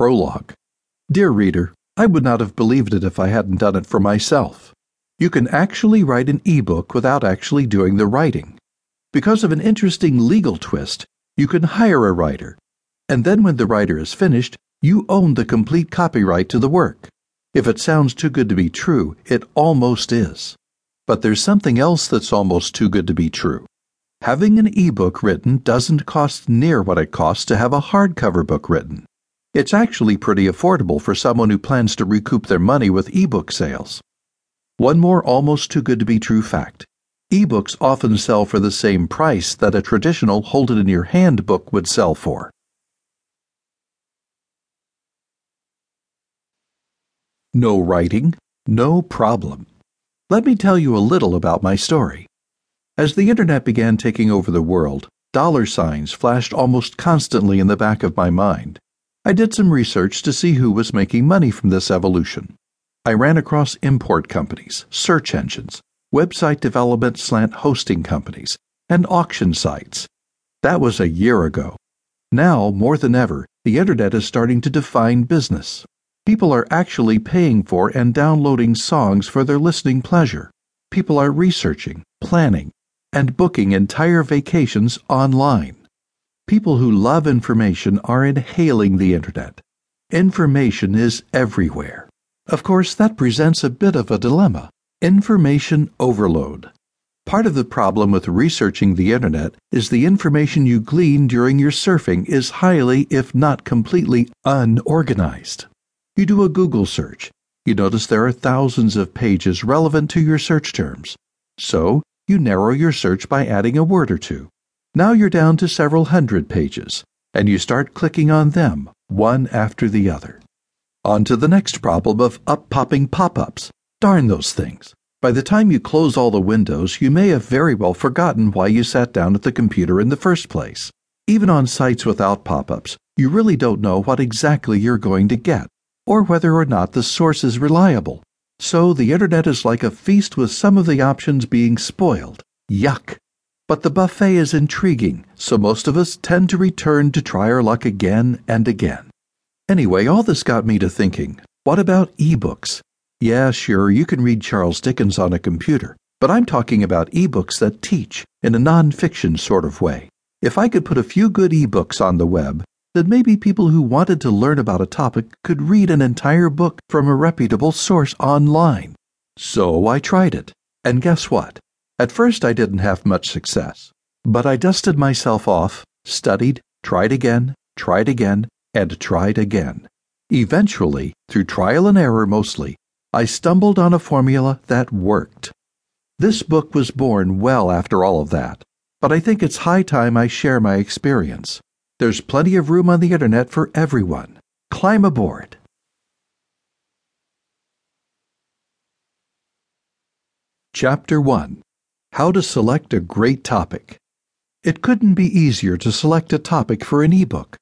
Prologue. Dear reader, I would not have believed it if I hadn't done it for myself. You can actually write an ebook without actually doing the writing. Because of an interesting legal twist, you can hire a writer, and then when the writer is finished, you own the complete copyright to the work. If it sounds too good to be true, it almost is. But there's something else that's almost too good to be true. Having an ebook written doesn't cost near what it costs to have a hardcover book written. It's actually pretty affordable for someone who plans to recoup their money with ebook sales. One more almost too good to be true fact ebooks often sell for the same price that a traditional hold it in your hand book would sell for. No writing, no problem. Let me tell you a little about my story. As the internet began taking over the world, dollar signs flashed almost constantly in the back of my mind. I did some research to see who was making money from this evolution. I ran across import companies, search engines, website development slant hosting companies, and auction sites. That was a year ago. Now, more than ever, the internet is starting to define business. People are actually paying for and downloading songs for their listening pleasure. People are researching, planning, and booking entire vacations online. People who love information are inhaling the internet. Information is everywhere. Of course, that presents a bit of a dilemma information overload. Part of the problem with researching the internet is the information you glean during your surfing is highly, if not completely, unorganized. You do a Google search. You notice there are thousands of pages relevant to your search terms. So, you narrow your search by adding a word or two. Now you're down to several hundred pages, and you start clicking on them, one after the other. On to the next problem of up popping pop ups. Darn those things. By the time you close all the windows, you may have very well forgotten why you sat down at the computer in the first place. Even on sites without pop ups, you really don't know what exactly you're going to get, or whether or not the source is reliable. So the internet is like a feast with some of the options being spoiled. Yuck! But the buffet is intriguing, so most of us tend to return to try our luck again and again. Anyway, all this got me to thinking what about ebooks? Yeah, sure, you can read Charles Dickens on a computer, but I'm talking about ebooks that teach in a non-fiction sort of way. If I could put a few good ebooks on the web, then maybe people who wanted to learn about a topic could read an entire book from a reputable source online. So I tried it. And guess what? At first, I didn't have much success, but I dusted myself off, studied, tried again, tried again, and tried again. Eventually, through trial and error mostly, I stumbled on a formula that worked. This book was born well after all of that, but I think it's high time I share my experience. There's plenty of room on the internet for everyone. Climb aboard. Chapter 1 how to select a great topic. It couldn't be easier to select a topic for an ebook.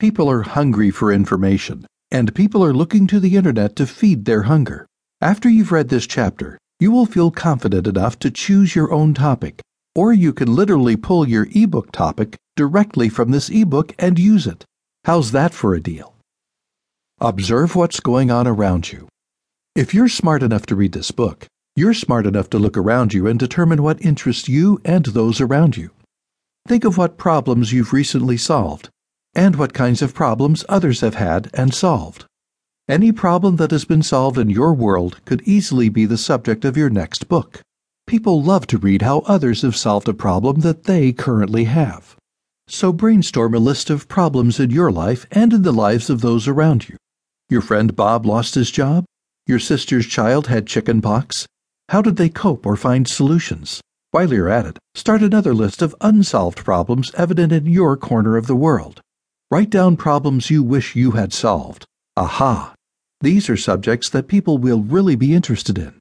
People are hungry for information, and people are looking to the internet to feed their hunger. After you've read this chapter, you will feel confident enough to choose your own topic, or you can literally pull your ebook topic directly from this ebook and use it. How's that for a deal? Observe what's going on around you. If you're smart enough to read this book, you're smart enough to look around you and determine what interests you and those around you. Think of what problems you've recently solved, and what kinds of problems others have had and solved. Any problem that has been solved in your world could easily be the subject of your next book. People love to read how others have solved a problem that they currently have. So brainstorm a list of problems in your life and in the lives of those around you. Your friend Bob lost his job. Your sister's child had chicken pox. How did they cope or find solutions? While you're at it, start another list of unsolved problems evident in your corner of the world. Write down problems you wish you had solved. Aha! These are subjects that people will really be interested in.